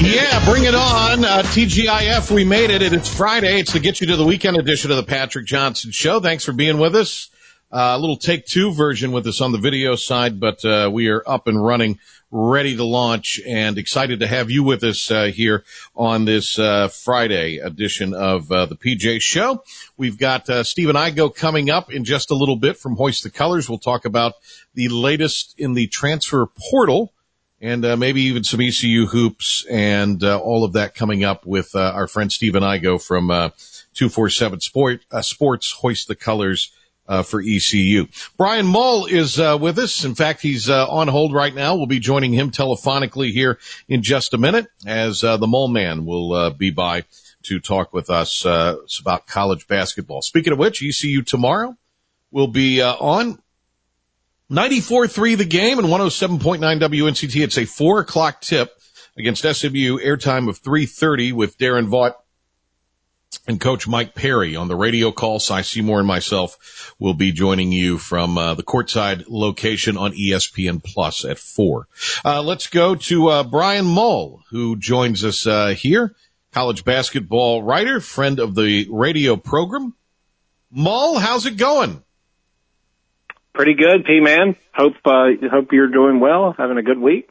Yeah, bring it on. Uh, TGIF, we made it. It's Friday. It's to get you to the weekend edition of the Patrick Johnson Show. Thanks for being with us. Uh, a little take two version with us on the video side, but uh, we are up and running, ready to launch, and excited to have you with us uh, here on this uh, Friday edition of uh, the PJ Show. We've got uh, Igo coming up in just a little bit from Hoist the Colors. We'll talk about the latest in the transfer portal and uh, maybe even some ECU hoops and uh, all of that coming up with uh, our friend Stephen Igo from uh, 247 Sport, uh, Sports Hoist the Colors uh, for ECU. Brian Mull is with us. In fact, he's on hold right now. We'll be joining him telephonically here in just a minute as the Mull man will be by to talk with us about college basketball. Speaking of which, ECU tomorrow will be on 94.3 the game and 107.9 WNCT. It's a four o'clock tip against SMU airtime of 3.30 with Darren Vaught and Coach Mike Perry on the radio call. Cy Seymour and myself will be joining you from uh, the courtside location on ESPN Plus at four. Uh, let's go to uh, Brian Mull, who joins us uh, here, college basketball writer, friend of the radio program. Mull, how's it going? Pretty good, P man. Hope uh, hope you're doing well, having a good week.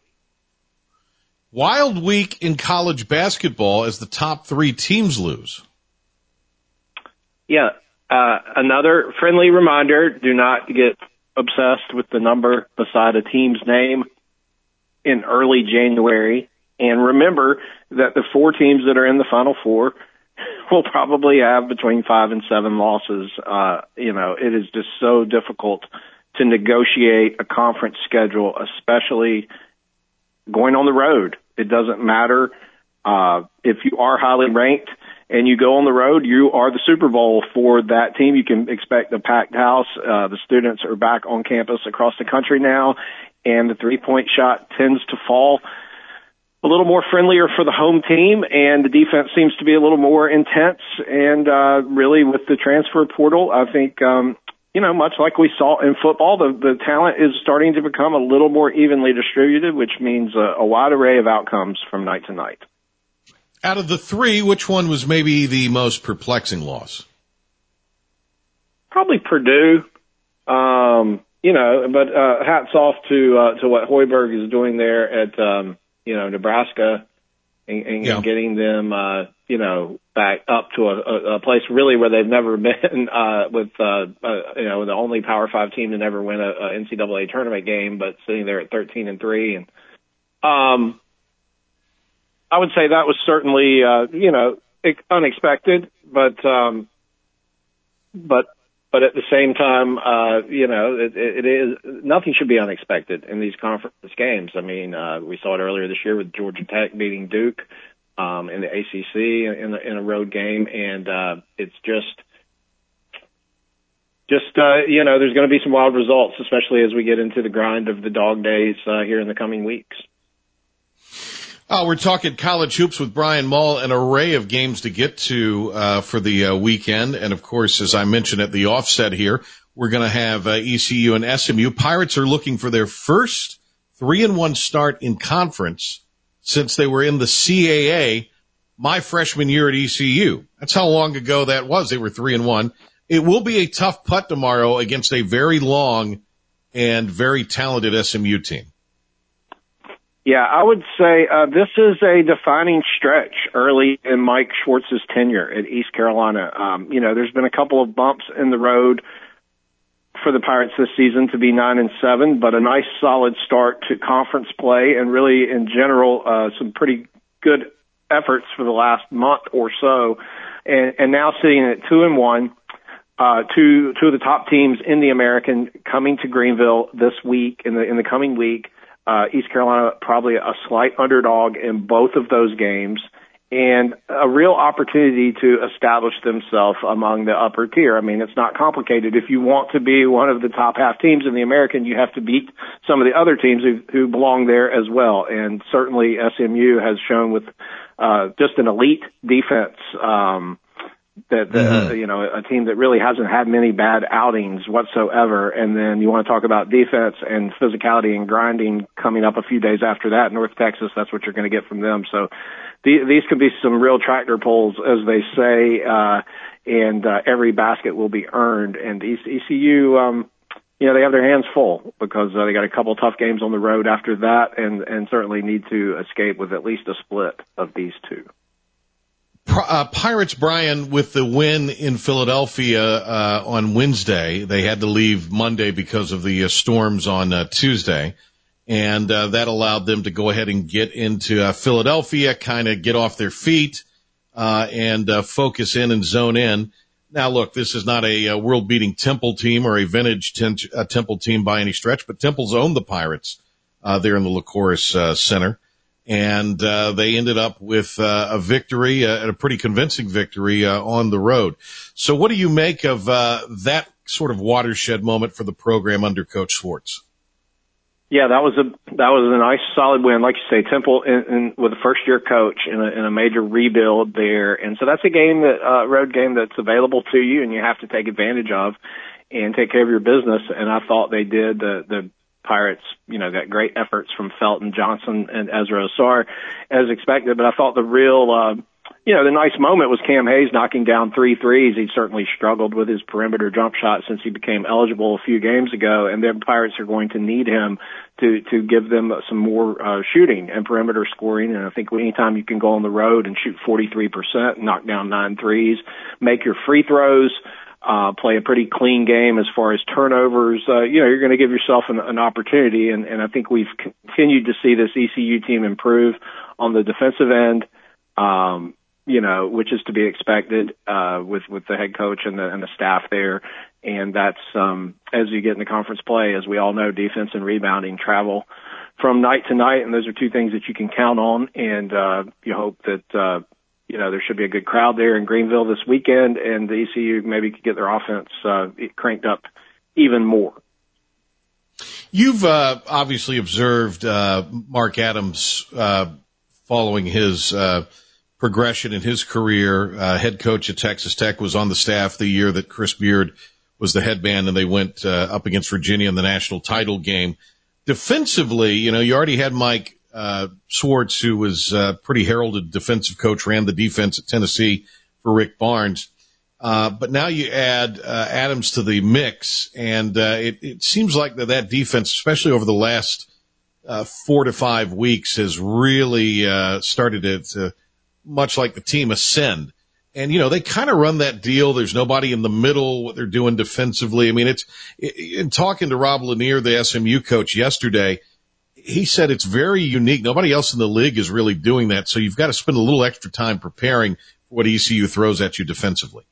Wild week in college basketball as the top three teams lose. Yeah, uh, another friendly reminder: do not get obsessed with the number beside a team's name in early January, and remember that the four teams that are in the Final Four will probably have between five and seven losses. Uh, you know, it is just so difficult to negotiate a conference schedule, especially going on the road. It doesn't matter uh, if you are highly ranked and you go on the road, you are the Super Bowl for that team. You can expect a packed house. Uh, the students are back on campus across the country now, and the three point shot tends to fall a little more friendlier for the home team, and the defense seems to be a little more intense. And uh, really, with the transfer portal, I think um, you know, much like we saw in football, the, the talent is starting to become a little more evenly distributed, which means a, a wide array of outcomes from night to night. Out of the three, which one was maybe the most perplexing loss? Probably Purdue. Um, you know, but uh, hats off to uh, to what Hoiberg is doing there at um, you know Nebraska and, and yeah. getting them uh, you know back up to a, a place really where they've never been uh, with uh, uh, you know the only Power Five team to never win a, a NCAA tournament game, but sitting there at 13 and three, and um, I would say that was certainly uh, you know unexpected, but um, but but at the same time, uh, you know, it, it is nothing should be unexpected in these conference games. I mean, uh, we saw it earlier this year with Georgia Tech beating Duke um, in the ACC in, the, in a road game, and uh, it's just just uh, you know there's going to be some wild results, especially as we get into the grind of the dog days uh, here in the coming weeks. Oh, we're talking college hoops with Brian Mull, an array of games to get to uh, for the uh, weekend, and of course, as I mentioned at the offset here, we're going to have uh, ECU and SMU. Pirates are looking for their first three and one start in conference since they were in the CAA my freshman year at ECU. That's how long ago that was. They were three and one. It will be a tough putt tomorrow against a very long and very talented SMU team. Yeah, I would say uh, this is a defining stretch early in Mike Schwartz's tenure at East Carolina. Um, you know, there's been a couple of bumps in the road for the Pirates this season to be nine and seven, but a nice solid start to conference play and really in general uh, some pretty good efforts for the last month or so, and, and now sitting at two and one. Uh, two two of the top teams in the American coming to Greenville this week in the in the coming week. Uh, East Carolina probably a slight underdog in both of those games, and a real opportunity to establish themselves among the upper tier. I mean, it's not complicated. If you want to be one of the top half teams in the American, you have to beat some of the other teams who, who belong there as well. And certainly SMU has shown with uh, just an elite defense. Um, that the, mm-hmm. uh, you know a team that really hasn't had many bad outings whatsoever. And then you want to talk about defense and physicality and grinding coming up a few days after that. North Texas that's what you're going to get from them. So the, these could be some real tractor pulls as they say uh and uh, every basket will be earned. And ECU um you know they have their hands full because uh, they got a couple tough games on the road after that and and certainly need to escape with at least a split of these two uh, Pirates, Brian, with the win in Philadelphia uh, on Wednesday, they had to leave Monday because of the uh, storms on uh, Tuesday, and uh, that allowed them to go ahead and get into uh, Philadelphia, kind of get off their feet, and focus in and zone in. Now, look, this is not a, a world-beating Temple team or a vintage Temple team by any stretch, but Temple's owned the Pirates uh there in the Liacouras Center and uh, they ended up with uh, a victory, uh, a pretty convincing victory uh, on the road. So, what do you make of uh, that sort of watershed moment for the program under Coach Schwartz? Yeah, that was a that was a nice solid win, like you say, Temple in, in, with a first year coach in a, in a major rebuild there, and so that's a game that uh, road game that's available to you, and you have to take advantage of and take care of your business. And I thought they did. The the Pirates, you know, got great efforts from Felton Johnson and Ezra Ausar as expected, but I thought the real, uh, you know, the nice moment was Cam Hayes knocking down three threes. He certainly struggled with his perimeter jump shot since he became eligible a few games ago, and the Pirates are going to need him to to give them some more uh, shooting and perimeter scoring. And I think anytime you can go on the road and shoot 43%, knock down nine threes, make your free throws, uh, play a pretty clean game as far as turnovers. Uh, you know, you're going to give yourself an, an opportunity, and, and I think we've continued to see this ECU team improve on the defensive end. Um, you know, which is to be expected uh, with with the head coach and the and the staff there, and that's um, as you get in the conference play, as we all know, defense and rebounding travel from night to night, and those are two things that you can count on, and uh, you hope that uh, you know, there should be a good crowd there in Greenville this weekend, and the ECU maybe could get their offense uh, cranked up even more. You've uh, obviously observed uh, Mark Adams uh, following his uh, progression in his career. Uh, head coach at Texas Tech was on the staff the year that Chris Beard was the headband, and they went up against Virginia in the national title game. Defensively, you know, you already had Mike uh, Schwartz, who was uh, pretty heralded defensive coach, ran the defense at Tennessee for Rick Barnes. Uh, but now you add uh, Adams to the mix, and uh, it, it seems like that that defense, especially over the last uh, four to five weeks, has really uh, started to, to, much like the team, ascend. And you know they kind of run that deal. There's nobody in the middle. What they're doing defensively. I mean, it's in talking to Rob Lanier, the SMU coach, yesterday he said it's very unique. Nobody else in the league is really doing that. So you've got to spend a little extra time preparing for what ECU throws at you defensively.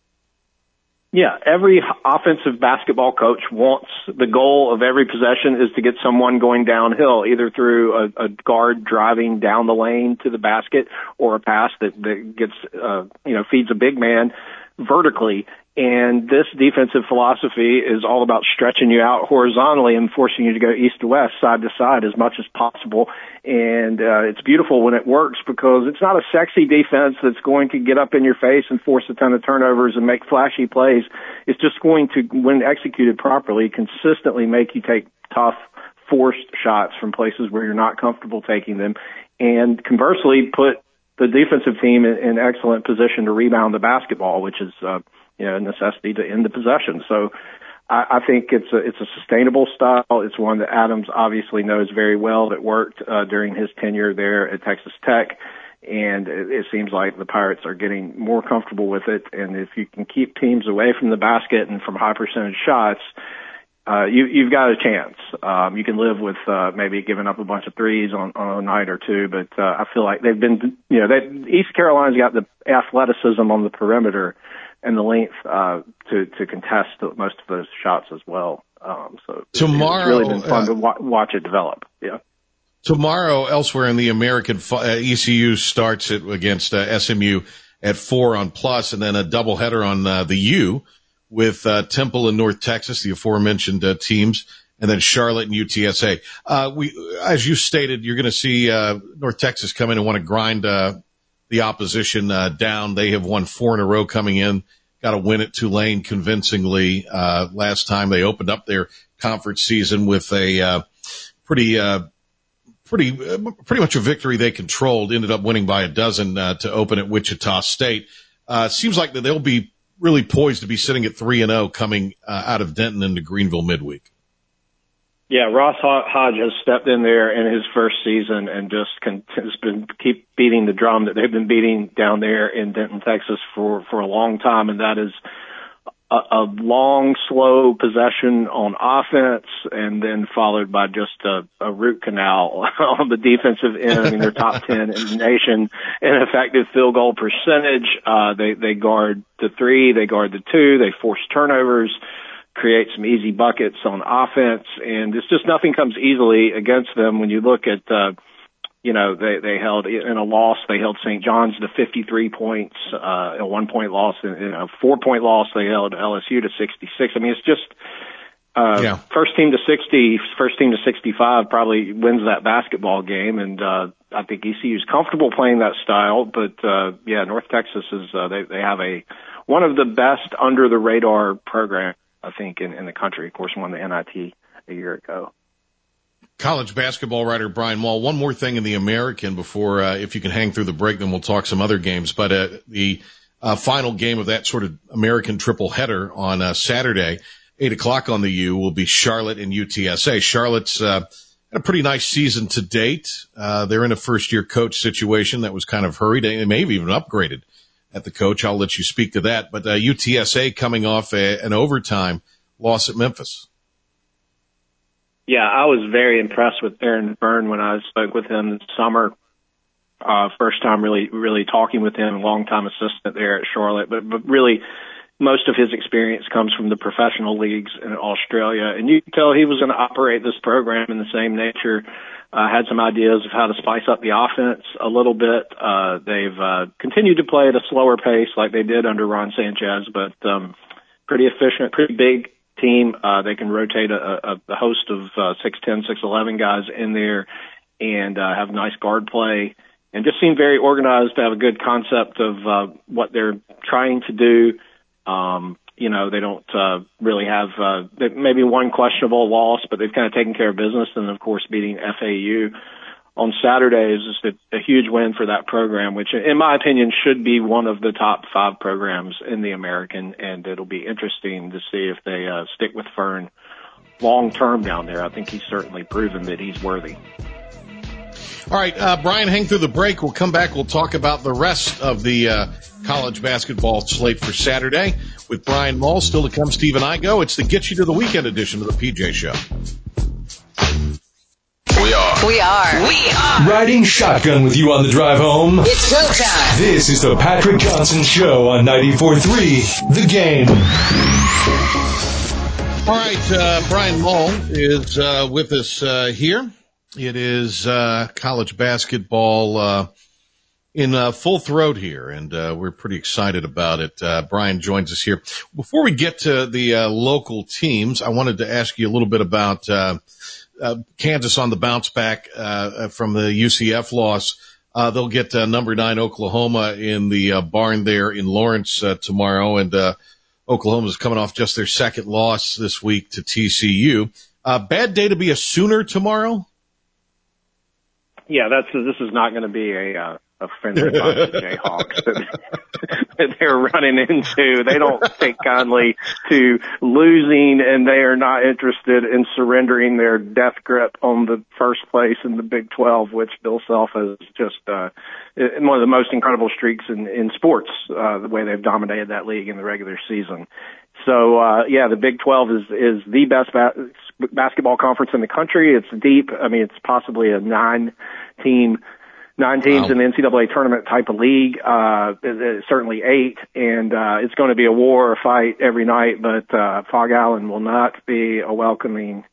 Yeah, every offensive basketball coach wants the goal of every possession is to get someone going downhill, either through a, a guard driving down the lane to the basket or a pass that, that gets, uh, you know, feeds a big man vertically and this defensive philosophy is all about stretching you out horizontally and forcing you to go east to west, side to side as much as possible. And uh, it's beautiful when it works because it's not a sexy defense that's going to get up in your face and force a ton of turnovers and make flashy plays. It's just going to, when executed properly, consistently make you take tough, forced shots from places where you're not comfortable taking them. And conversely, put the defensive team in, excellent position to rebound the basketball, which is, uh, you know, a necessity to end the possession. So I, I think it's a it's a sustainable style. It's one that Adams obviously knows very well. That worked uh, during his tenure there at Texas Tech, and it, it seems like the Pirates are getting more comfortable with it. And if you can keep teams away from the basket and from high percentage shots. Uh, you, you've got a chance. Um, you can live with, uh, maybe giving up a bunch of threes on, on a night or two, but, uh, I feel like they've been, you know, they, East Carolina's got the athleticism on the perimeter and the length uh, to to contest most of those shots as well. Um, so tomorrow, it's really been fun uh, to wa- watch it develop. Yeah. tomorrow, elsewhere in the American, uh, ECU starts it against uh, SMU at four on plus, and then a doubleheader on uh, the U with uh, Temple in North Texas, the aforementioned uh, teams, and then Charlotte and UTSA. Uh, we, as you stated, you're going to see uh, North Texas come in and want to grind uh, the opposition uh, down. They have won four in a row coming in. Got to win at Tulane convincingly. Uh, last time they opened up their conference season with a pretty uh, pretty pretty much a victory they controlled. Ended up winning by a dozen uh, to open at Wichita State. Uh, seems like that they'll be really poised to be sitting at three and zero coming uh, out of Denton into Greenville midweek. Yeah, Ross Hodge has stepped in there in his first season and just con- has been keep beating the drum that they've been beating down there in Denton, Texas for for a long time, and that is a, a long, slow possession on offense, and then followed by just a, a root canal on the defensive end. I mean, they're top ten in the nation in effective field goal percentage. Uh, they they guard the three, they guard the two, they force turnovers create some easy buckets on offense and it's just nothing comes easily against them when you look at uh you know, they, they held in a loss, they held St. John's to 53 points, uh, a one point loss, in a four point loss, they held LSU to 66. I mean, it's just, uh, yeah. first team to 60, first team to 65 probably wins that basketball game. And, uh, I think ECU is comfortable playing that style, but, uh, yeah, North Texas is, uh, they, they have a, one of the best under the radar programs, I think, in, in the country. Of course, won the NIT a year ago college basketball writer Brian Mull. One more thing in the American before, uh, if you can hang through the break, then we'll talk some other games. But uh, the uh, final game of that sort of American triple header on uh, Saturday, eight o'clock on the U, will be Charlotte and UTSA. Charlotte's uh, had a pretty nice season to date. Uh, they're in a first year coach situation that was kind of hurried. They may have even upgraded at the coach. I'll let you speak to that. But UTSA coming off a, an overtime loss at Memphis. Yeah, I was very impressed with Aaron Fearne when I spoke with him this summer. Uh, first time really, really talking with him, long time assistant there at Charlotte, but, but really most of his experience comes from the professional leagues in Australia. And you can tell he was going to operate this program in the same nature. Uh, had some ideas of how to spice up the offense a little bit. Uh, they've, uh, continued to play at a slower pace like they did under Ron Sanchez, but, um, pretty efficient, pretty big team. Uh, they can rotate a, a, a host of uh, 6'10", 6'11 guys in there and uh, have nice guard play and just seem very organized to have a good concept of uh, what they're trying to do. Um, you know, they don't uh, really have uh, maybe one questionable loss, but they've kind of taken care of business. And of course, beating FAU on Saturday is a, a huge win for that program, which in my opinion should be one of the top five programs in the American. And it'll be interesting to see if they uh, stick with Fearne long term down there. I think he's certainly proven that he's worthy. All right, uh, Brian, hang through the break. We'll come back. We'll talk about the rest of the uh, college basketball slate for Saturday with Brian Mull. Still to come, Stephen Igo. It's the Get You to the Weekend edition of the PJ Show. We are. We are. Riding shotgun with you on the drive home. It's go time. This is the Patrick Johnson Show on 94.3 The Game. All right, uh, Brian Mull is uh, with us uh, here. It is uh, college basketball uh, in uh, full throat here, and we're pretty excited about it. Brian joins us here. Before we get to the local teams, I wanted to ask you a little bit about uh, Kansas on the bounce back uh, from the UCF loss. Uh, they'll get uh, number nine Oklahoma in the uh, barn there in Lawrence uh, tomorrow, and uh, is coming off just their second loss this week to TCU. Uh, bad day to be a Sooner tomorrow. Yeah, that's this is not going to be a uh, a friendly bunch of Jayhawks that, that they're running into. They don't take kindly to losing and they are not interested in surrendering their death grip on the first place in the Big 12, which Bill Self has just, uh, one of the most incredible streaks in, in sports, uh, the way they've dominated that league in the regular season. So, uh, yeah, the Big 12 is, is the best ba- basketball conference in the country. It's deep. I mean, it's possibly a nine team nine teams wow. in the NCAA tournament type of league, uh, certainly eight, and uh, it's going to be a war or a fight every night. But uh, Phog Allen will not be a welcoming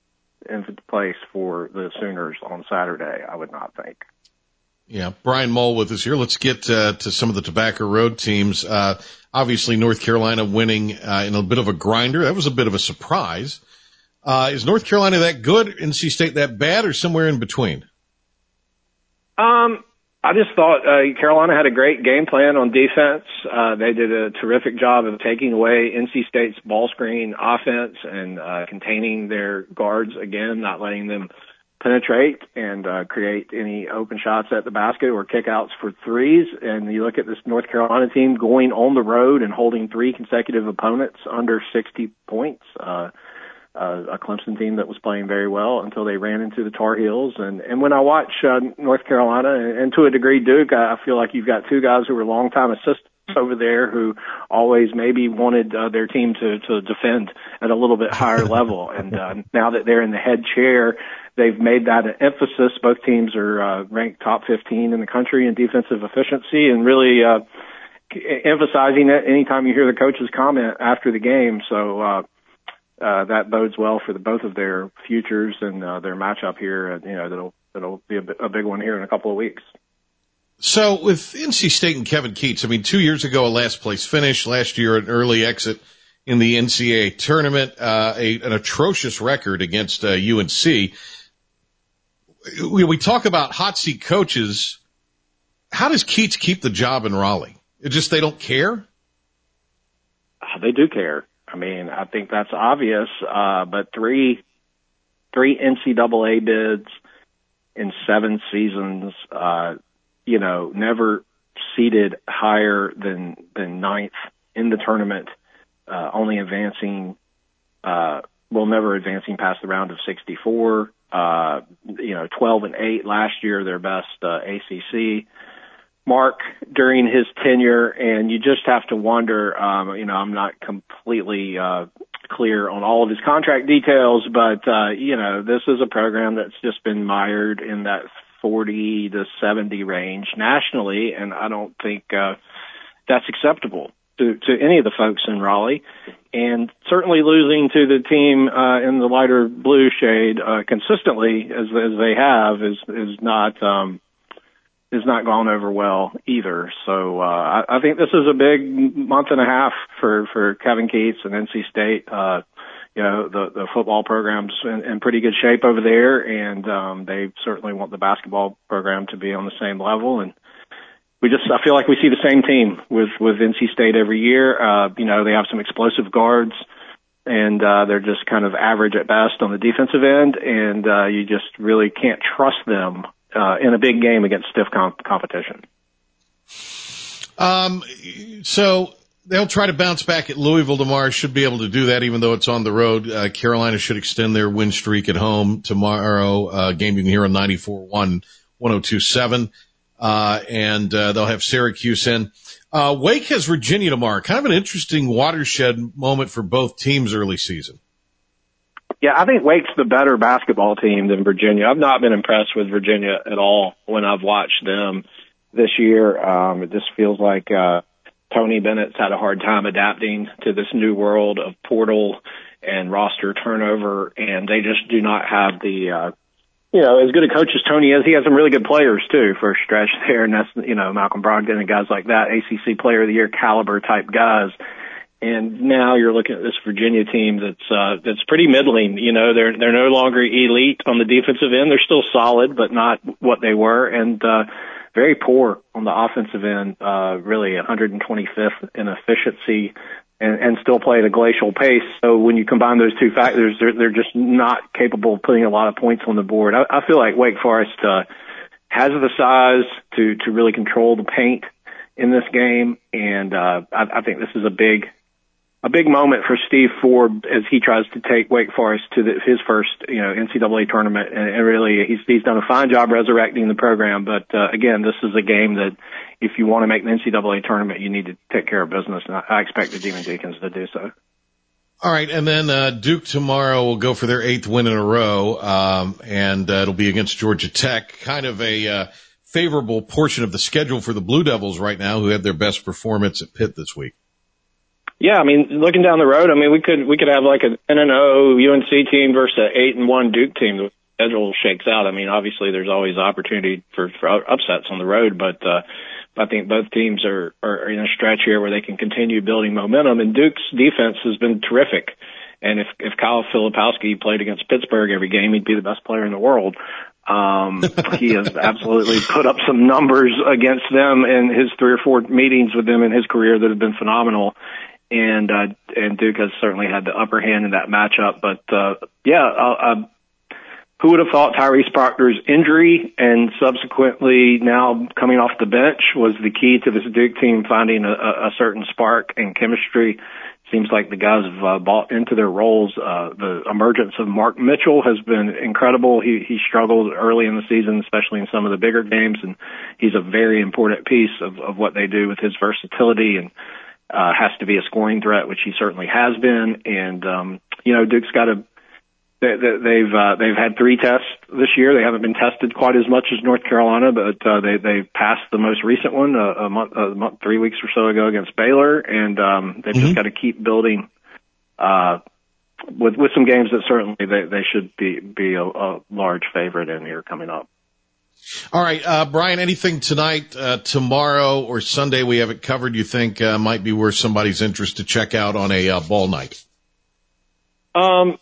place for the Sooners on Saturday. I would not think. Yeah, Brian Mull with us here. Let's get uh, to some of the Tobacco Road teams. Uh, obviously, North Carolina winning uh, in a bit of a grinder. That was a bit of a surprise. Uh, is North Carolina that good? NC State that bad, or somewhere in between? Um, I just thought uh, Carolina had a great game plan on defense. Uh, they did a terrific job of taking away NC State's ball screen offense and uh, containing their guards again, not letting them penetrate and uh, create any open shots at the basket or kickouts for threes. And you look at this North Carolina team going on the road and holding three consecutive opponents under 60 points. Uh, uh, a Clemson team that was playing very well until they ran into the Tar Heels. And and when I watch uh, North Carolina and, and to a degree Duke, I feel like you've got two guys who were longtime assistants over there who always maybe wanted uh, their team to to defend at a little bit higher level. And uh, now that they're in the head chair, they've made that an emphasis. Both teams are uh, ranked top 15 in the country in defensive efficiency, and really. Uh, emphasizing it anytime you hear the coach's comment after the game. So uh, uh, that bodes well for the, both of their futures and uh, their matchup here. And, you know, that'll that'll be a, a big one here in a couple of weeks. So with NC State and Kevin Keatts, I mean, two years ago a last place finish, last year an early exit in the NCAA tournament, uh, a, an atrocious record against uh, UNC. We, we talk about hot seat coaches. How does Keatts keep the job in Raleigh? It just they don't care. Uh, they do care. I mean, I think that's obvious. Uh, but three, three NCAA bids in seven seasons, uh, you know, never seeded higher than, than ninth in the tournament, uh, only advancing, uh, well, never advancing past the round of 64, uh, you know, 12 and 8 last year, their best, uh, ACC mark during his tenure, and you just have to wonder. Um, you know, I'm not completely uh, clear on all of his contract details, but uh, you know, this is a program that's just been mired in that 40 to 70 range nationally, and I don't think uh, that's acceptable to, to any of the folks in Raleigh. And certainly losing to the team uh, in the lighter blue shade uh, consistently as as they have is is not um, has not gone over well either. So uh, I, I think this is a big month and a half for for Kevin Keatts and NC State. Uh, you know the the football program's in, in pretty good shape over there, and um, they certainly want the basketball program to be on the same level. And we just I feel like we see the same team with with NC State every year. Uh, you know they have some explosive guards and uh, they're just kind of average at best on the defensive end, and uh, you just really can't trust them uh, in a big game against stiff comp- competition. Um, so they'll try to bounce back at Louisville tomorrow. Should be able to do that, even though it's on the road. Uh, Carolina should extend their win streak at home tomorrow. Uh, game you can hear on 94.1, 102.7. Uh, and, uh, they'll have Syracuse in. Uh, Wake has Virginia tomorrow. Kind of an interesting watershed moment for both teams early season. Yeah, I think Wake's the better basketball team than Virginia. I've not been impressed with Virginia at all when I've watched them this year. Um, it just feels like uh, Tony Bennett's had a hard time adapting to this new world of portal and roster turnover, and they just do not have the, uh, you know, as good a coach as Tony is, he has some really good players too for a stretch there, and that's, you know, Malcolm Brogdon and guys like that, ACC Player of the Year caliber type guys and now you're looking at this Virginia team that's uh, that's pretty middling. You know, they're they're no longer elite on the defensive end. They're still solid, but not what they were, and uh, very poor on the offensive end. Uh, really, 125th in efficiency, and, and still play at a glacial pace. So when you combine those two factors, they're they're just not capable of putting a lot of points on the board. I, I feel like Wake Forest uh, has the size to to really control the paint in this game, and uh, I, I think this is a big a big moment for Steve Forbes as he tries to take Wake Forest to the, his first, you know, NCAA tournament, and, and really he's he's done a fine job resurrecting the program. But uh, again, this is a game that if you want to make the NCAA tournament, you need to take care of business, and I, I expect the Demon Deacons to do so. All right, and then uh, Duke tomorrow will go for their eighth win in a row, um, and uh, it'll be against Georgia Tech. Kind of a uh, favorable portion of the schedule for the Blue Devils right now, who had their best performance at Pitt this week. Yeah, I mean, looking down the road, I mean, we could we could have like an N and O UNC team versus an eight and one Duke team. The schedule shakes out. I mean, obviously, there's always opportunity for, for upsets on the road, but uh, I think both teams are are in a stretch here where they can continue building momentum. And Duke's defense has been terrific. And if if Kyle Filipowski played against Pittsburgh every game, he'd be the best player in the world. Um, he has absolutely put up some numbers against them in his three or four meetings with them in his career that have been phenomenal and uh, and Duke has certainly had the upper hand in that matchup. But uh, yeah, uh, uh, who would have thought Tyrese Proctor's injury and subsequently now coming off the bench was the key to this Duke team finding a, a certain spark and chemistry. Seems like the guys have uh, bought into their roles. Uh, the emergence of Mark Mitchell has been incredible. He he struggled early in the season, especially in some of the bigger games, and he's a very important piece of, of what they do with his versatility and uh, has to be a scoring threat, which he certainly has been. And um, you know, Duke's got a they, they, they've uh, they've had three tests this year. They haven't been tested quite as much as North Carolina, but uh, they they passed the most recent one a, a month, a month, three weeks or so ago against Baylor, and um, they've mm-hmm. just got to keep building. Uh, with with some games that certainly they they should be be a, a large favorite in here coming up. All right, uh, Brian, anything tonight, uh, tomorrow, or Sunday we haven't covered you think uh, might be worth somebody's interest to check out on a uh, ball night? Um,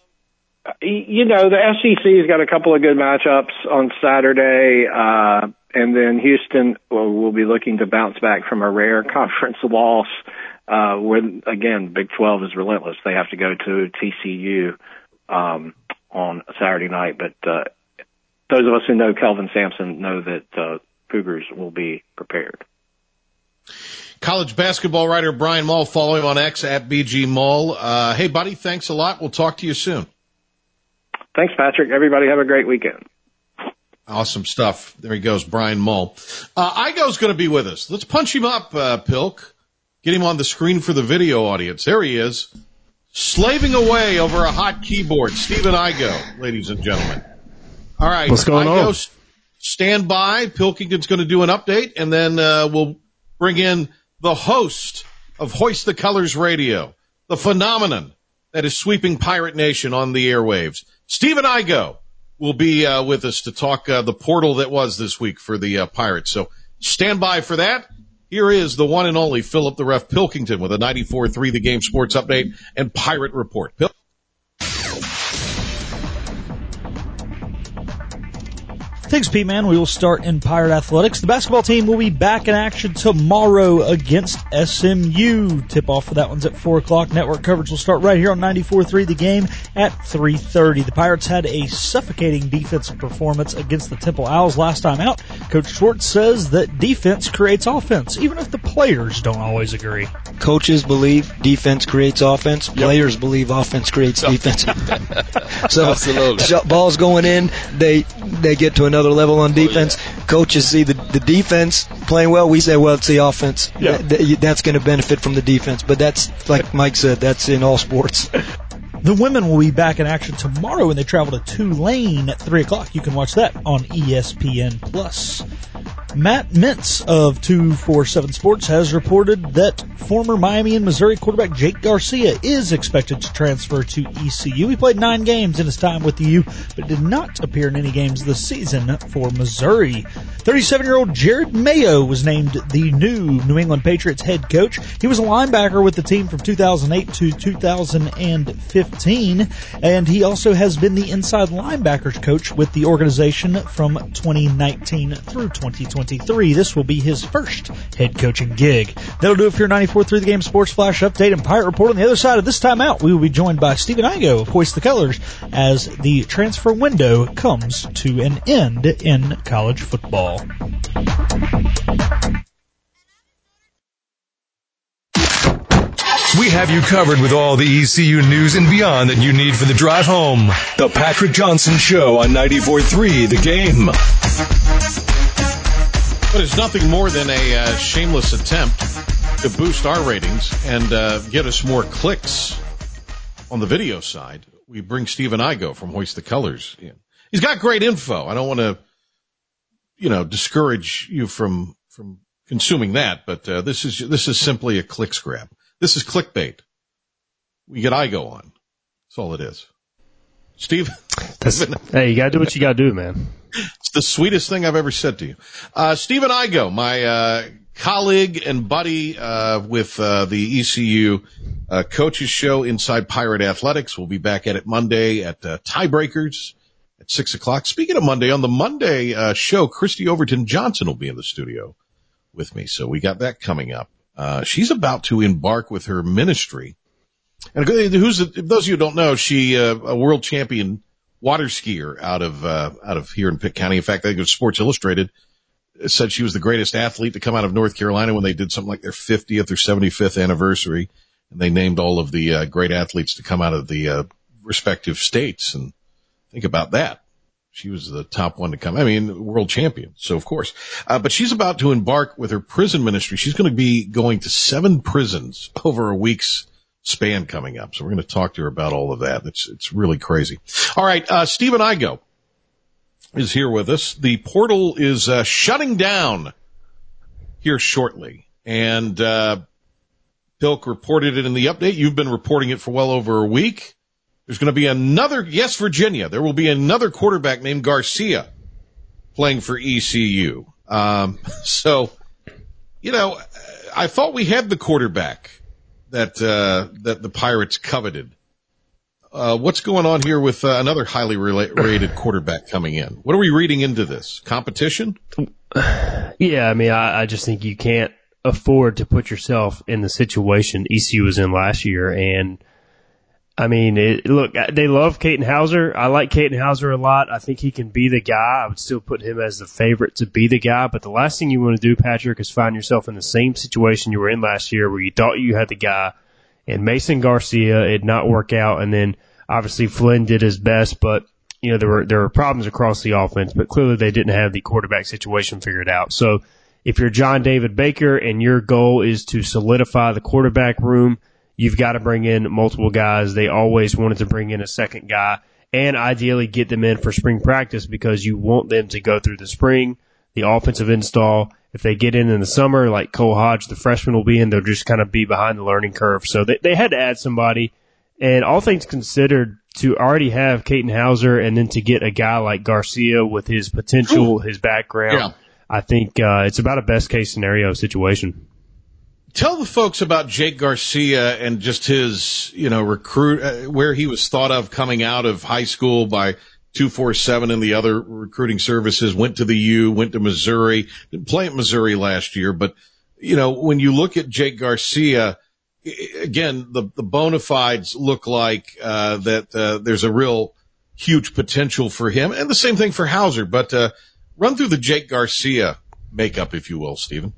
you know, the SEC's got a couple of good matchups on Saturday, uh, and then Houston will, will be looking to bounce back from a rare conference loss. Uh, when again, Big 12 is relentless. They have to go to TCU um, on Saturday night, but those of us who know Kelvin Sampson know that uh, Cougars will be prepared. College basketball writer Brian Mull following on X at BG Mull. Uh, hey, buddy, thanks a lot. We'll talk to you soon. Thanks, Patrick. Everybody have a great weekend. Awesome stuff. There he goes, Brian Mull. Uh, Igo's going to be with us. Let's punch him up, uh, Pilk. Get him on the screen for the video audience. There he is, slaving away over a hot keyboard. Stephen Igo, ladies and gentlemen. All right. What's going on? Stand by. Pilkington's going to do an update, and then uh, we'll bring in the host of Hoist the Colors Radio, the phenomenon that is sweeping Pirate Nation on the airwaves. Steve Stephen Igo will be uh, with us to talk uh, the portal that was this week for the uh, Pirates. So stand by for that. Here is the one and only Philip the Ref Pilkington with a 94-3 The Game Sports Update and Pirate Report. Pil- Thanks, Pete Man. We will start in Pirate Athletics. The basketball team will be back in action tomorrow against SMU. Tip off for that one's at 4 o'clock. Network coverage will start right here on 94.3 the game at 3.30. The Pirates had a suffocating defensive performance against the Temple Owls last time out. Coach Schwartz says that defense creates offense, even if the players don't always agree. Coaches believe defense creates offense. Yep. Players believe offense creates defense. so, Absolutely. balls going in, they, they get to another another level on defense. Oh, yeah. Coaches see the, the defense playing well. We say, well, it's the offense. Yeah. That, that's going to benefit from the defense. But that's, like Mike said, that's in all sports. The women will be back in action tomorrow when they travel to Tulane at 3 o'clock. You can watch that on ESPN Plus. Matt Mintz of 247 Sports has reported that former Miami and Missouri quarterback Jake Garcia is expected to transfer to ECU. He played nine games in his time with the U, but did not appear in any games this season for Missouri. 37 year old Jerod Mayo was named the new New England Patriots head coach. He was a linebacker with the team from 2008 to 2015, and he also has been the inside linebackers coach with the organization from 2019 through 2023. This will be his first head coaching gig. That'll do it for your 94.3 The Game Sports Flash Update and Pirate Report. On the other side of this time out, we will be joined by Stephen Igo of Hoist the Colors as the transfer window comes to an end in college football. We have you covered with all the ECU news and beyond that you need for the drive home. The Patrick Johnson Show on 94.3 The Game. But it's nothing more than a uh, shameless attempt to boost our ratings and uh, get us more clicks on the video side. We bring Stephen Igo from Hoist the Colors in. He's got great info. I don't want to, you know, discourage you from from consuming that, but uh, this is this is simply a clicks grab. This is clickbait. we get Igo on. That's all it is. Steve? That's, hey, you gotta do what you gotta do, man. It's the sweetest thing I've ever said to you. Uh, Stephen Igo, my, uh, colleague and buddy, uh, with, uh, the ECU, uh, coaches show inside Pirate Athletics. We'll be back at it Monday at, uh, Tiebreakers at six o'clock. Speaking of Monday, on the Monday, uh, show, Kristi Overton Johnson will be in the studio with me. So we got that coming up. Uh, she's about to embark with her ministry and who's those of you who don't know, she a world champion water skier out of uh, out of here in Pitt County. In fact, I think it was Sports Illustrated said she was the greatest athlete to come out of North Carolina when they did something like their 50th or 75th anniversary, and they named all of the uh, great athletes to come out of the uh, respective states. And think about that. She was the top one to come. I mean, world champion. So of course, uh, but she's about to embark with her prison ministry. She's going to be going to seven prisons over a week's span coming up. So we're going to talk to her about all of that. It's, it's really crazy. All right. Uh, Stephen Igo is here with us. The portal is, uh, shutting down here shortly. And, uh, Pilk reported it in the update. You've been reporting it for well over a week. There's going to be another, yes, Virginia. There will be another quarterback named Garcia playing for ECU. Um, so, you know, I thought we had the quarterback that uh, that the Pirates coveted. Uh, what's going on here with uh, another highly rated quarterback coming in? What are we reading into this competition? Yeah, I mean, I, I just think you can't afford to put yourself in the situation ECU was in last year, and I mean, it, look, uh, they love Katin Houser. I like Katin Houser a lot. I think he can be the guy. I would still put him as the favorite to be the guy. But the last thing you want to do, Patrick, is find yourself in the same situation you were in last year where you thought you had the guy and Mason Garcia, it not work out. And then obviously Flinn did his best, but you know, there were, there were problems across the offense, but clearly they didn't have the quarterback situation figured out. So if you're John David Baker and your goal is to solidify the quarterback room, you've got to bring in multiple guys. They always wanted to bring in a second guy and ideally get them in for spring practice because you want them to go through the spring, the offensive install. If they get in in the summer, like Cole Hodge, the freshman will be in, they'll just kind of be behind the learning curve. So they, they had to add somebody. And all things considered, to already have Katin Houser and then to get a guy like Garcia with his potential, his background, yeah. I think uh, it's about a best case scenario situation tell the folks about Jake Garcia and just his, you know, recruit, uh, where he was thought of coming out of high school by 247 and the other recruiting services, went to the U, went to Missouri, didn't play at Missouri last year, but, you know, when you look at Jake Garcia, again, the, the bona fides look like, uh, that, uh, there's a real huge potential for him. And the same thing for Houser, but, uh, run through the Jake Garcia makeup, if you will, Stephen.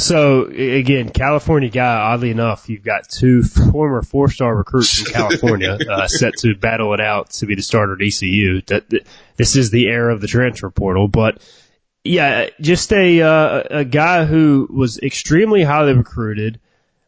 So again, California guy. Oddly enough, you've got two former four-star recruits from California uh, set to battle it out to be the starter at ECU. That, that this is the era of the transfer portal, but yeah, just a uh, a guy who was extremely highly recruited,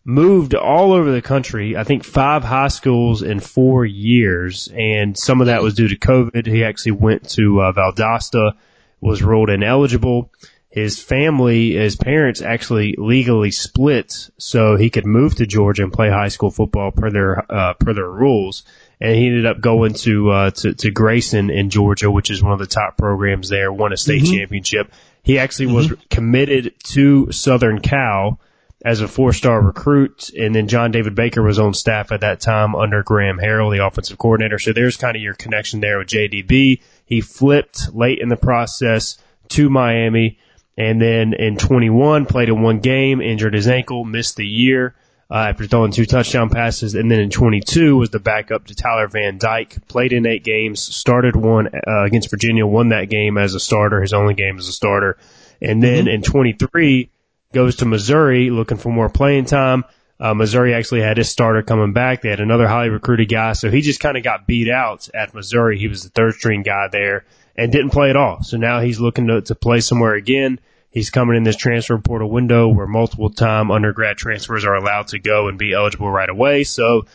moved all over the country. I think five high schools in four years, and some of that was due to COVID. He actually went to uh, Valdosta, was ruled ineligible his family, his parents actually legally split so he could move to Georgia and play high school football per their, uh, per their rules. And he ended up going to, uh, to, to Grayson in Georgia, which is one of the top programs there, won a state mm-hmm. championship. He actually mm-hmm. was committed to Southern Cal as a four-star recruit, and then John David Baker was on staff at that time under Graham Harrell, the offensive coordinator. So there's kind of your connection there with JDB. He flipped late in the process to Miami and then in 21, played in one game, injured his ankle, missed the year uh, after throwing two touchdown passes. And then in 22 was the backup to Tyler Van Dyke, played in eight games, started one uh, against Virginia, won that game as a starter, his only game as a starter. And then mm-hmm. in 23, goes to Missouri looking for more playing time. Uh, Missouri actually had his starter coming back. They had another highly recruited guy, so he just kind of got beat out at Missouri. He was the third string guy there and didn't play at all. So now he's looking to, to play somewhere again. He's coming in this transfer portal window where multiple time undergrad transfers are allowed to go and be eligible right away. So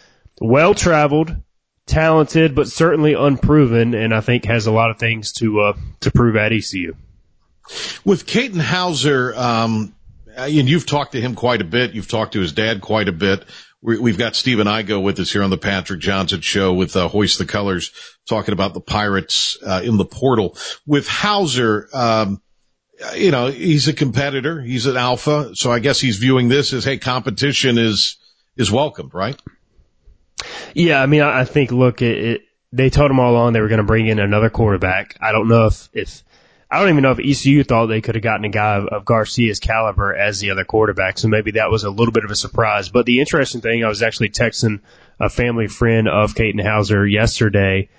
well traveled, talented, but certainly unproven, and I think has a lot of things to uh, to prove at ECU. With Katin Houser, um, and you've talked to him quite a bit. You've talked to his dad quite a bit. We've got Stephen Igo with us here on the Patrick Johnson show with uh, Hoist the Colors talking about the Pirates uh, in the portal with Houser. Um, you know, he's a competitor. He's an alpha. So I guess he's viewing this as, hey, competition is, is welcomed, right? Yeah. I mean, I think, look, it, it they told him all along they were going to bring in another quarterback. I don't know if, if I don't even know if ECU thought they could have gotten a guy of, of Garcia's caliber as the other quarterback. So maybe that was a little bit of a surprise. But the interesting thing, I was actually texting a family friend of Katin Houser yesterday.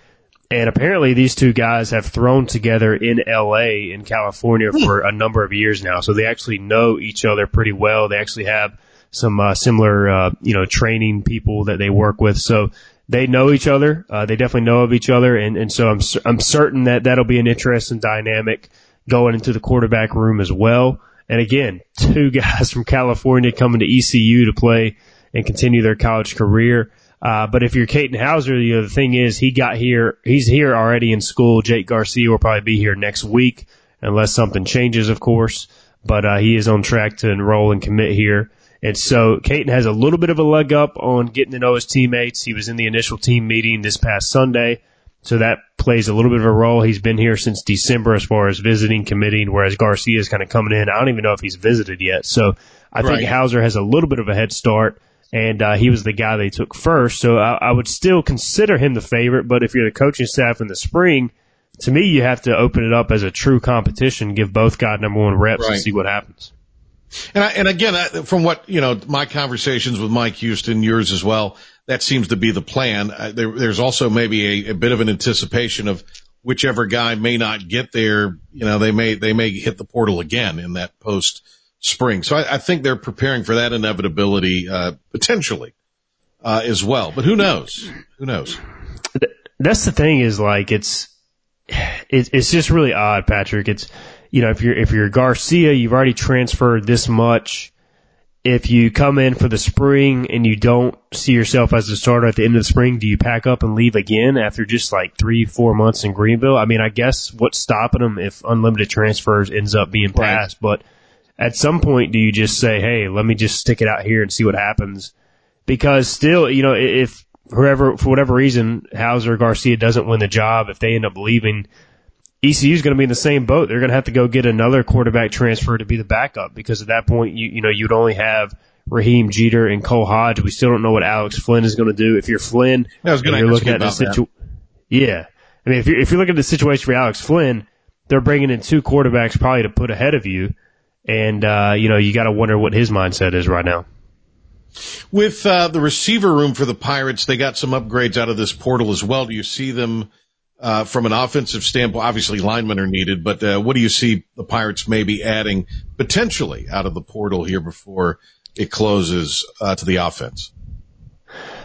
And apparently these two guys have thrown together in LA in California hmm. for a number of years now. So they actually know each other pretty well. They actually have some uh, similar, uh, you know, training people that they work with. So they know each other. Uh, they definitely know of each other, and and so I'm I'm certain that that'll be an interesting dynamic going into the quarterback room as well. And again, two guys from California coming to ECU to play and continue their college career. Uh, but if you're Katin Houser, you know, the thing is he got here, he's here already in school. Jake Garcia will probably be here next week unless something changes, of course. But, uh, he is on track to enroll and commit here. And so Katin has a little bit of a leg up on getting to know his teammates. He was in the initial team meeting this past Sunday. So that plays a little bit of a role. He's been here since December as far as visiting, committing, whereas Garcia is kind of coming in. I don't even know if he's visited yet. So I right. think Houser has a little bit of a head start and uh, he was the guy they took first. So I, I would still consider him the favorite. But if you're the coaching staff in the spring, to me, you have to open it up as a true competition, give both guys number one reps right. and see what happens. And I, and again, from what you know, my conversations with Mike Houston, yours as well, that seems to be the plan. There, there's also maybe a, a, bit of an anticipation of whichever guy may not get there. You know, they may they may hit the portal again in that post spring. So I, think they're preparing for that inevitability uh, potentially uh, as well. But who knows? Who knows? That's the thing. Is like it's it's just really odd, Patrick. It's you know, if you're if you're Garcia, you've already transferred this much. If you come in for the spring and you don't see yourself as a starter at the end of the spring, do you pack up and leave again after just like three, four months in Greenville? I mean, I guess what's stopping them if unlimited transfers ends up being passed, right. but at some point, do you just say, "Hey, let me just stick it out here and see what happens"? Because still, you know, if whoever for whatever reason Houser Garcia doesn't win the job, if they end up leaving, ECU is going to be in the same boat. They're going to have to go get another quarterback transfer to be the backup because at that point, you you know, you'd only have Raheem Jeter and Cole Hodge. We still don't know what Alex Flinn is going to do. If you're Flinn, I was you're looking at the situation. Yeah, I mean, if you're if you're looking at the situation for Alex Flinn, they're bringing in two quarterbacks probably to put ahead of you, and uh, you know, you got to wonder what his mindset is right now. With uh, the receiver room for the Pirates, they got some upgrades out of this portal as well. Do you see them? Uh, from an offensive standpoint, obviously linemen are needed, but uh, what do you see the Pirates maybe adding potentially out of the portal here before it closes uh, to the offense?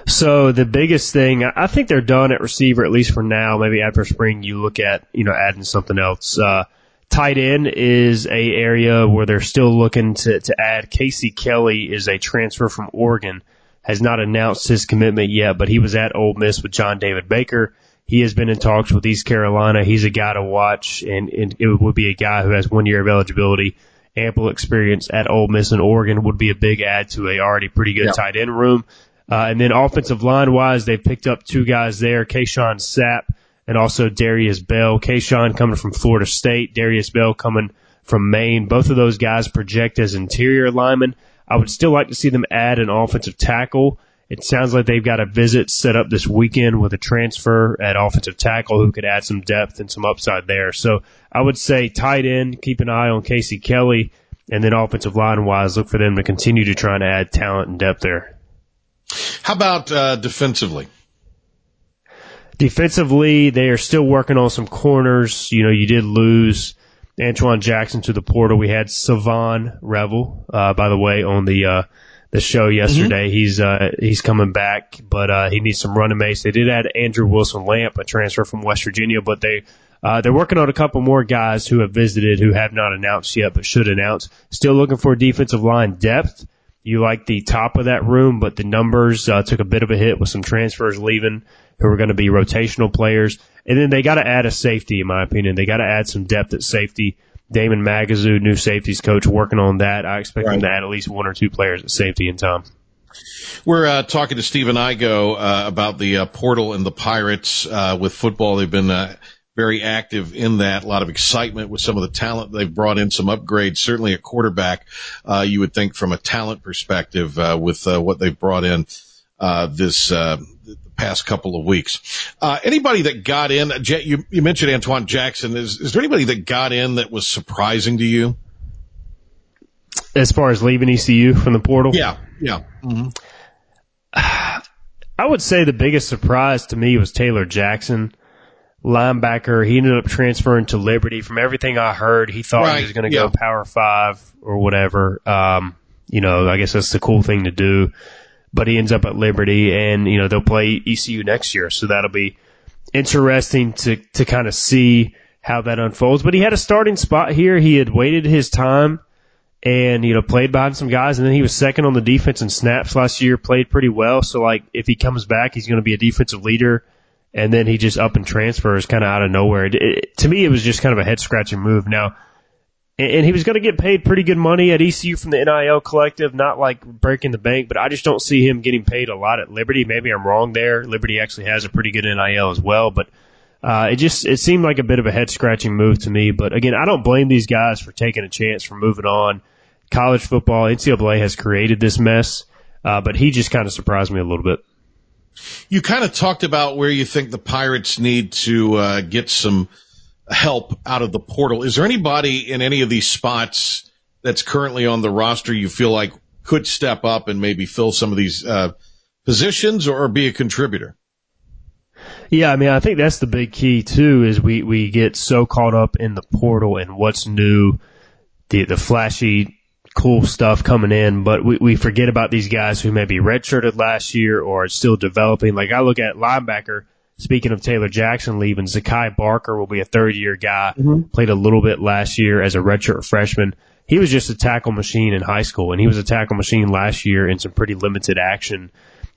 So the biggest thing, I think they're done at receiver at least for now. Maybe after spring, you look at you know adding something else. Uh, tight end is a area where they're still looking to to add. Casey Kelly is a transfer from Oregon, has not announced his commitment yet, but he was at Ole Miss with John David Baker he has been in talks with East Carolina. He's a guy to watch, and, and it would be a guy who has one year of eligibility, ample experience at Ole Miss and Oregon would be a big add to a already pretty good yep. tight end room. Uh, and then offensive line wise, they've picked up two guys there, Kayshawn Sapp and also Darius Bell. Kayshawn coming from Florida State, Darius Bell coming from Maine. Both of those guys project as interior linemen. I would still like to see them add an offensive tackle. It sounds like they've got a visit set up this weekend with a transfer at offensive tackle who could add some depth and some upside there. So I would say tight end, keep an eye on Casey Kelly, and then offensive line wise, look for them to continue to try and add talent and depth there. How about uh, defensively? Defensively, they are still working on some corners. You know, you did lose Antoine Jackson to the portal. We had Shavon Revel, uh, by the way, on the uh, the show yesterday. Mm-hmm. He's uh, he's coming back, but uh, he needs some running mates. They did add Andrew Wilson Lamp, a transfer from West Virginia, but they uh, they're working on a couple more guys who have visited who have not announced yet, but should announce. Still looking for defensive line depth. You like the top of that room, but the numbers uh, took a bit of a hit with some transfers leaving who are going to be rotational players. And then they got to add a safety, in my opinion. They got to add some depth at safety. Damon Magazu, new safeties coach, working on that. I expect right. them to add at least one or two players at safety in time. We're uh, talking to Stephen Igo uh, about the uh, portal and the Pirates uh, with football. They've been uh, very active in that. A lot of excitement with some of the talent they've brought in. Some upgrades, certainly at quarterback. Uh, you would think from a talent perspective with what they've brought in this the past couple of weeks. anybody that got in, you, you mentioned Antoine Jackson. Is, is there anybody that got in that was surprising to you? As far as leaving ECU from the portal? Yeah, yeah. Mm-hmm. I would say the biggest surprise to me was Taylor Jackson, linebacker. He ended up transferring to Liberty. From everything I heard, he thought right. he was going to yeah. go Power Five or whatever. Um, you know, I guess that's the cool thing to do. But he ends up at Liberty, and you know they'll play ECU next year, so that'll be interesting to to kind of see how that unfolds. But he had a starting spot here. He had waited his time and you know played behind some guys, and then he was second on the defense in snaps last year. Played pretty well. So like if he comes back, he's going to be a defensive leader, and then he just up and transfers kind of out of nowhere. It, it, to me, it was just kind of a head scratching move. Now. And he was going to get paid pretty good money at ECU from the NIL collective, not like breaking the bank, but I just don't see him getting paid a lot at Liberty. Maybe I'm wrong there. Liberty actually has a pretty good NIL as well, but uh, it just it seemed like a bit of a head scratching move to me. But again, I don't blame these guys for taking a chance for moving on college football, NCAA has created this mess, uh, but he just kind of surprised me a little bit. You kind of talked about where you think the Pirates need to uh, get some help out of the portal. Is there anybody in any of these spots that's currently on the roster you feel like could step up and maybe fill some of these uh, positions or be a contributor? Yeah, I mean, I think that's the big key too. Is we we get so caught up in the portal and what's new, the the flashy cool stuff coming in, but we, we forget about these guys who maybe redshirted last year or are still developing. Like I look at linebacker, speaking of Taylor Jackson leaving, Zakai Barker will be a third year guy, mm-hmm. played a little bit last year as a redshirt freshman. He was just a tackle machine in high school and he was a tackle machine last year in some pretty limited action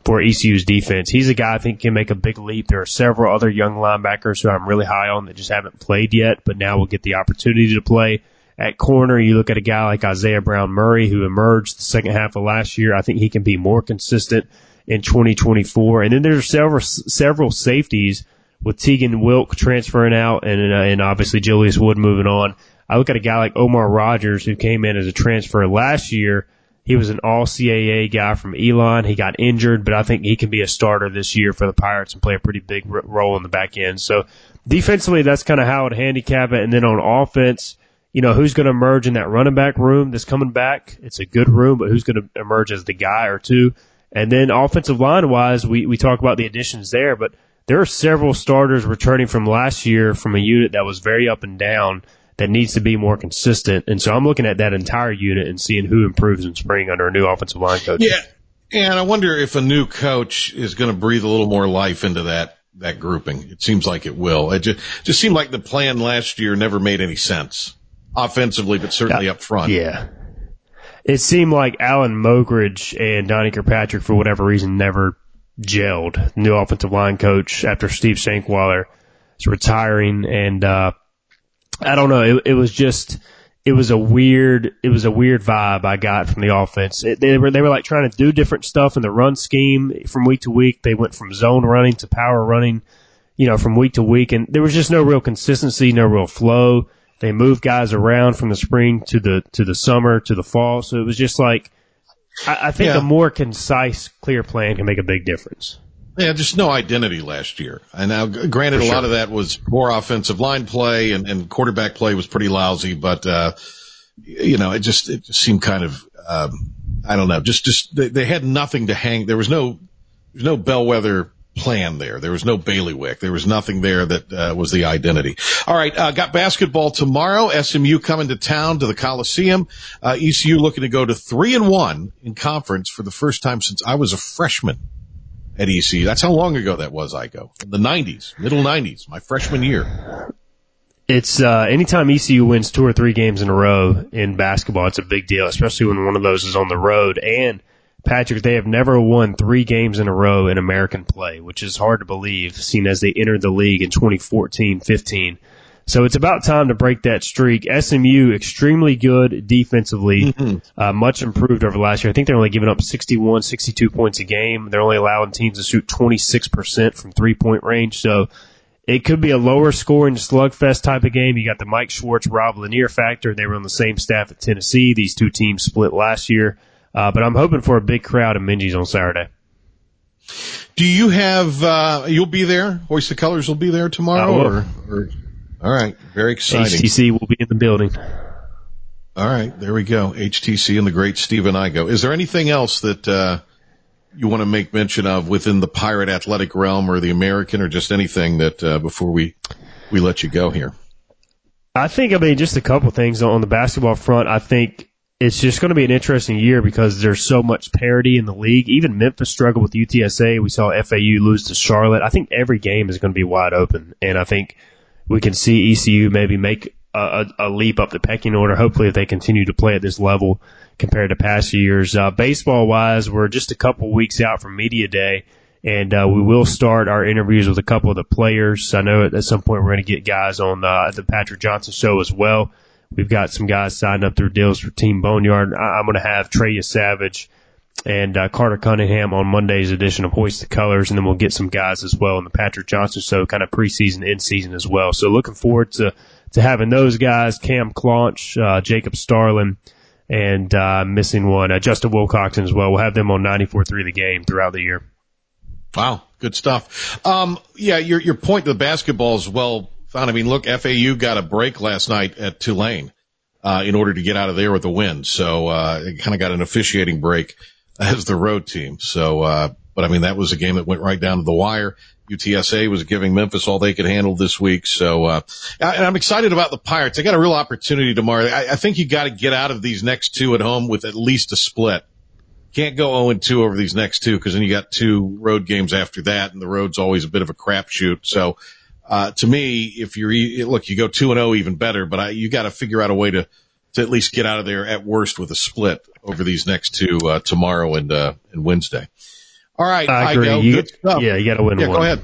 for ECU's defense. He's a guy I think can make a big leap. There are several other young linebackers who I'm really high on that just haven't played yet, but now will get the opportunity to play. At corner, you look at a guy like Isaiah Brown Murray, who emerged the second half of last year. I think he can be more consistent in 2024. And then there's several several safeties with Tegan Wilk transferring out, and uh, and obviously Julius Wood moving on. I look at a guy like Omar Rogers, who came in as a transfer last year. He was an all CAA guy from Elon. He got injured, but I think he can be a starter this year for the Pirates and play a pretty big role in the back end. So defensively, that's kind of how I would handicap it. And then on offense, you know, who's going to emerge in that running back room that's coming back? It's a good room, but who's going to emerge as the guy or two? And then offensive line wise, we, we talk about the additions there, but there are several starters returning from last year from a unit that was very up and down that needs to be more consistent. And so I'm looking at that entire unit and seeing who improves in spring under a new offensive line coach. Yeah. And I wonder if a new coach is going to breathe a little more life into that, that grouping. It seems like it will. It just, just seemed like the plan last year never made any sense offensively, but certainly up front. Yeah. It seemed like Alan Mogridge and Donnie Kirkpatrick, for whatever reason, never gelled. New offensive line coach after Steve Shankweiler is retiring. And, uh, I don't know. It, it was just, it was a weird, it was a weird vibe I got from the offense. It, they were, they were like trying to do different stuff in the run scheme from week to week. They went from zone running to power running, you know, from week to week. And there was just no real consistency, no real flow. They moved guys around from the spring to the to the summer to the fall. So it was just like I, I think yeah. a more concise, clear plan can make a big difference. Yeah, just no identity last year. And now, granted, sure. a lot of that was poor offensive line play and, and quarterback play was pretty lousy, but, uh, you know, it just, it just seemed kind of, um, I don't know, just, just, they, they had nothing to hang. There was no, there was no bellwether plan there. There was no bailiwick. There was nothing there that uh, was the identity. All right, uh, got basketball tomorrow. SMU coming to town to the Coliseum. Uh, ECU looking to go to three and one in conference for the first time since I was a freshman at ECU. That's how long ago that was. I go the '90s, middle '90s, my freshman year. It's uh, anytime ECU wins two or three games in a row in basketball, it's a big deal, especially when one of those is on the road and Patrick, they have never won three games in a row in American play, which is hard to believe, seen as they entered the league in 2014-15. So it's about time to break that streak. SMU extremely good defensively, mm-hmm. uh, much improved over last year. I think they're only giving up 61, 62 points a game. They're only allowing teams to shoot 26% from three point range. So it could be a lower scoring slugfest type of game. You got the Mike Schwartz, Rob Lanier factor. They were on the same staff at Tennessee. These two teams split last year. Uh, but I'm hoping for a big crowd in Minges on Saturday. Do you have, uh, you'll be there? Hoist the Colors will be there tomorrow? Or, or, all right. Very exciting. HTC will be in the building. All right. There we go. HTC and the great Stephen Igo. Is there anything else that, uh, you want to make mention of within the pirate athletic realm or the American or just anything that, uh, before we, we let you go here? I think, I mean, just a couple things on the basketball front. I think it's just going to be an interesting year because there's so much parity in the league. Even Memphis struggled with UTSA. We saw FAU lose to Charlotte. I think every game is going to be wide open, and I think we can see ECU maybe make a, a, leap up the pecking order. Hopefully, if they continue to play at this level compared to past years. Uh, baseball wise, we're just a couple weeks out from media day. And uh, we will start our interviews with a couple of the players. I know at some point we're going to get guys on uh, the Patrick Johnson show as well. We've got some guys signed up through deals for Team Boneyard. I- am going to have Trey Savage and uh, Carter Cunningham on Monday's edition of Hoist the Colors, and then we'll get some guys as well in the Patrick Johnson show, kind of preseason, in season as well. So looking forward to to having those guys, Cam Claunch, uh, Jacob Starlin, and uh, missing one, uh, Justin Wilcoxon as well. We'll have them on 94.3 the game throughout the year. Wow, good stuff. Um, yeah, your your point to the basketball is well I mean, look, FAU got a break last night at Tulane uh, in order to get out of there with a win. So uh, it kind of got an officiating break as the road team. So, uh, but I mean, that was a game that went right down to the wire. UTSA was giving Memphis all they could handle this week. So, uh, and I'm excited about the Pirates. They got a real opportunity tomorrow. I, I think you got to get out of these next two at home with at least a split. Can't go 0 and 2 over these next two because then you got two road games after that, and the road's always a bit of a crapshoot. So uh, to me, if you're, look, you go 2 and 0 even better, but I, you got to figure out a way to, to at least get out of there at worst with a split over these next two, uh, tomorrow and, uh, and Wednesday. All right. I agree. I you. Yeah, you got to win yeah, one. Go ahead.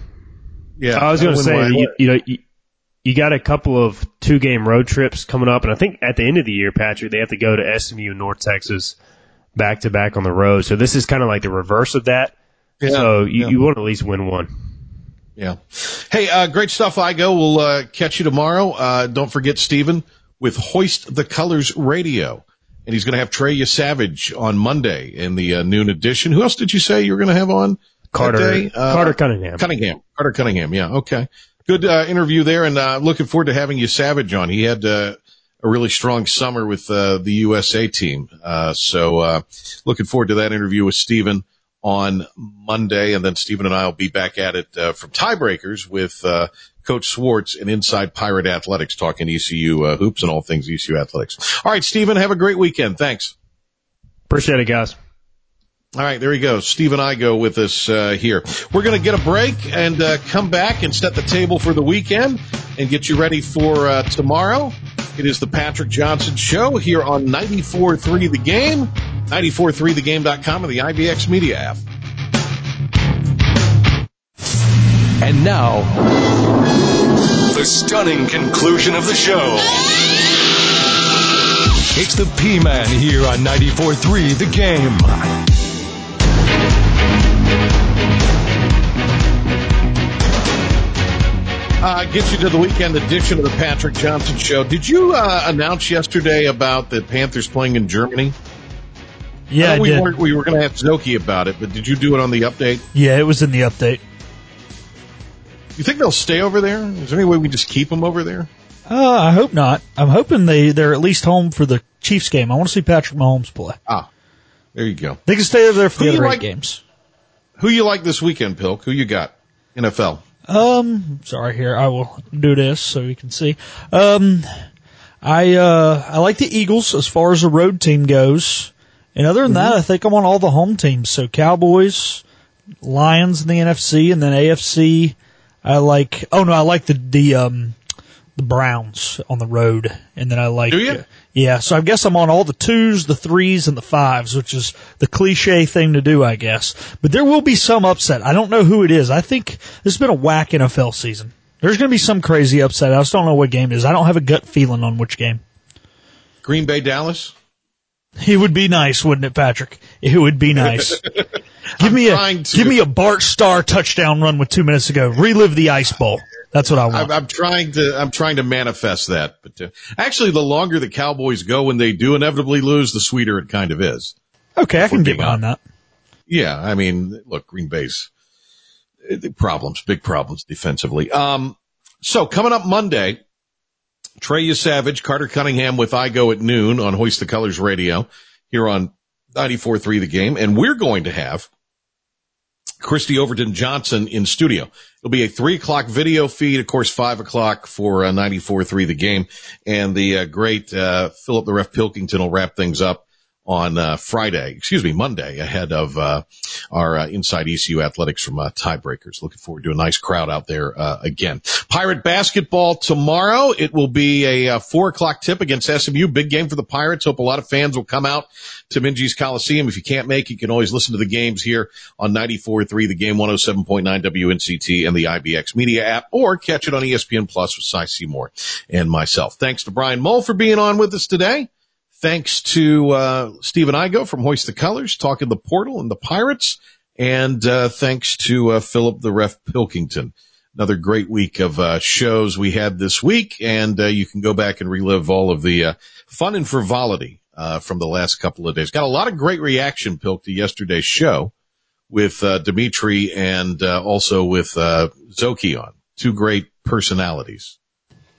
Yeah. I was going to say, you, you, know, you, you got a couple of two game road trips coming up, and I think at the end of the year, Patrick, they have to go to SMU and North Texas back to back on the road. So this is kind of like the reverse of that. Yeah, so you, yeah. you want to at least win one. Yeah. Hey, uh, great stuff, Igo. We'll uh, catch you tomorrow. Uh, don't forget Stephen with Hoist the Colors Radio. And he's going to have Trey Savage on Monday in the uh, noon edition. Who else did you say you were going to have on? Carter, uh, Carter Cunningham. Cunningham. Carter Cunningham. Yeah. Okay. Good uh, interview there. And looking forward to having you Savage on. He had a really strong summer with the USA team. so looking forward to that interview with Stephen on Monday, and then Stephen and I will be back at it uh, from tiebreakers with uh, Coach Schwartz and Inside Pirate Athletics talking ECU uh, hoops and all things ECU athletics. All right, Stephen, have a great weekend. Thanks. Appreciate it, guys. All right, there he goes. Igo with us uh, here. We're going to get a break and uh, come back and set the table for the weekend and get you ready for uh, tomorrow. It is the Patrick Johnson Show here on 94.3 The Game, 94.3thegame.com, and the IBX Media app. And now, the stunning conclusion of the show. It's the P-Man here on 94.3 The Game. Uh, get you to the weekend edition of the Patrick Johnson Show. Did you uh, announce yesterday about the Panthers playing in Germany? Yeah, we were we were going to ask Zoki about it, but did you do it on the update? Yeah, it was in the update. You think they'll stay over there? Is there any way we just keep them over there? Uh, I hope not. I'm hoping they they're at least home for the Chiefs game. I want to see Patrick Mahomes play. Ah, there you go. They can stay over there for who the other like, games. Who you like this weekend, Pilk? Who you got? NFL. Um, sorry here. I will do this so you can see. Um, I, uh, I like the Eagles as far as the road team goes. And other than mm-hmm. that, I think I'm on all the home teams. So Cowboys, Lions in the NFC, and then AFC. I like, oh no, I like the, the, um, the Browns on the road. And then I like, Do you? Yeah, so I guess I'm on all the twos, the threes, and the fives, which is the cliche thing to do, I guess. But there will be some upset. I don't know who it is. I think this has been a whack NFL season. There's going to be some crazy upset. I just don't know what game it is. I don't have a gut feeling on which game. Green Bay, Dallas. It would be nice, wouldn't it, Patrick? It would be nice. give me a to. give me a Bart Starr touchdown run with two minutes ago. Relive the Ice Bowl. That's what I want. I'm, I'm trying to I'm trying to manifest that. But uh, actually, the longer the Cowboys go when they do inevitably lose, the sweeter it kind of is. Okay, I can get behind that. Yeah, I mean, look, Green Bay's uh, problems, big problems defensively. Um, so coming up Monday, Trey Savage, Carter Cunningham with Igo at noon on Hoist the Colors Radio here on 94.3 The Game. And we're going to have Kristi Overton Johnson in studio. It'll be a three o'clock video feed, of course, five o'clock for uh, 94.3 The Game. And the uh, great uh, Philip the Ref Pilkington will wrap things up on uh, Friday, excuse me, Monday, ahead of uh, our uh, Inside ECU Athletics from uh, Tiebreakers. Looking forward to a nice crowd out there uh, again. Pirate basketball tomorrow. It will be a uh, four o'clock tip against SMU. Big game for the Pirates. Hope a lot of fans will come out to Minges Coliseum. If you can't make it, you can always listen to the games here on 94.3, the game 107.9 WNCT and the IBX media app, or catch it on ESPN Plus with Cy Seymour and myself. Thanks to Brian Mull for being on with us today. Thanks to uh, Stephen Igo from Hoist the Colors, talking the portal and the Pirates, and uh, thanks to uh, Philip the Ref Pilkington. Another great week of uh, shows we had this week, and uh, you can go back and relive all of the uh, fun and frivolity uh, from the last couple of days. Got a lot of great reaction, Pilk, to yesterday's show with uh, Dimitri and uh, also with uh, Zoki on. Two great personalities.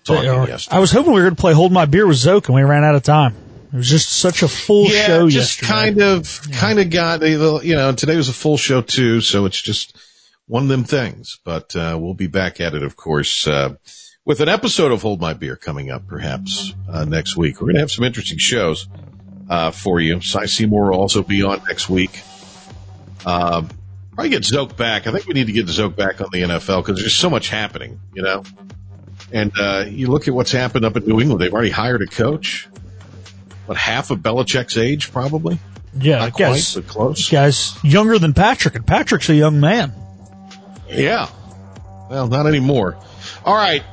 Talking yesterday. I was hoping we were going to play Hold My Beer with Zoke, and we ran out of time. It was just such a full yeah, show just yesterday. kind of, yeah. kind of got a you know, today was a full show too, so it's just one of them things. But uh, we'll be back at it, of course, uh, with an episode of Hold My Beer coming up, perhaps uh, next week. We're going to have some interesting shows uh, for you. Cy Seymour will also be on next week. Um, probably get Zoke back. I think we need to get Zoke back on the NFL because there's so much happening, you know. And uh, you look at what's happened up in New England. They've already hired a coach what half of Belichick's age, probably. Yeah, Not guys, quite, but close. Guys, younger than Patrick, and Patrick's a young man. Yeah. Well, not anymore. All right.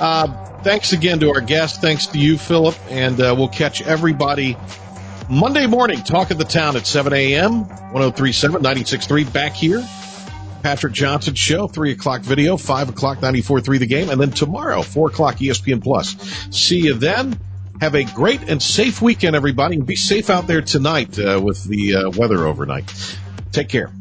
Uh, thanks again to our guest. Thanks to you, Philip, and uh, we'll catch everybody Monday morning. Talk of the town at 7 a.m. 1037 963 back here. Patrick Johnson show, 3 o'clock video, 5 o'clock 94.3 the game, and then tomorrow, 4 o'clock ESPN Plus. See you then. Have a great and safe weekend, everybody, and be safe out there tonight uh, with the uh, weather overnight. Take care.